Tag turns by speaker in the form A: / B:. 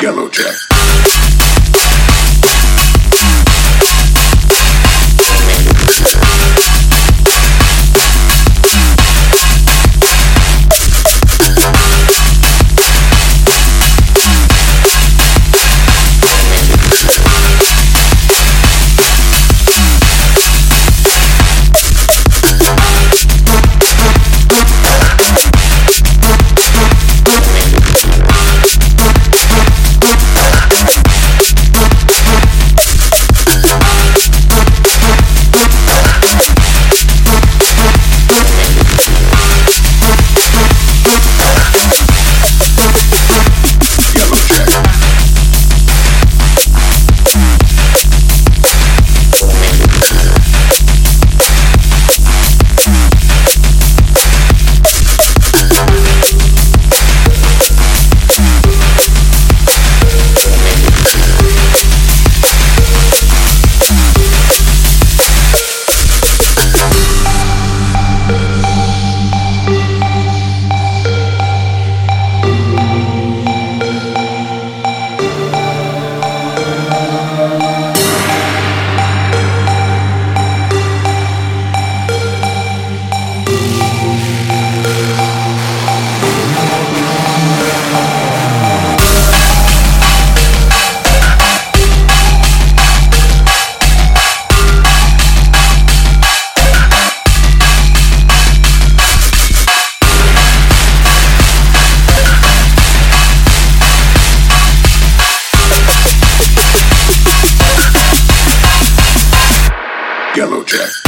A: Yellow Jack. Yellow Jack.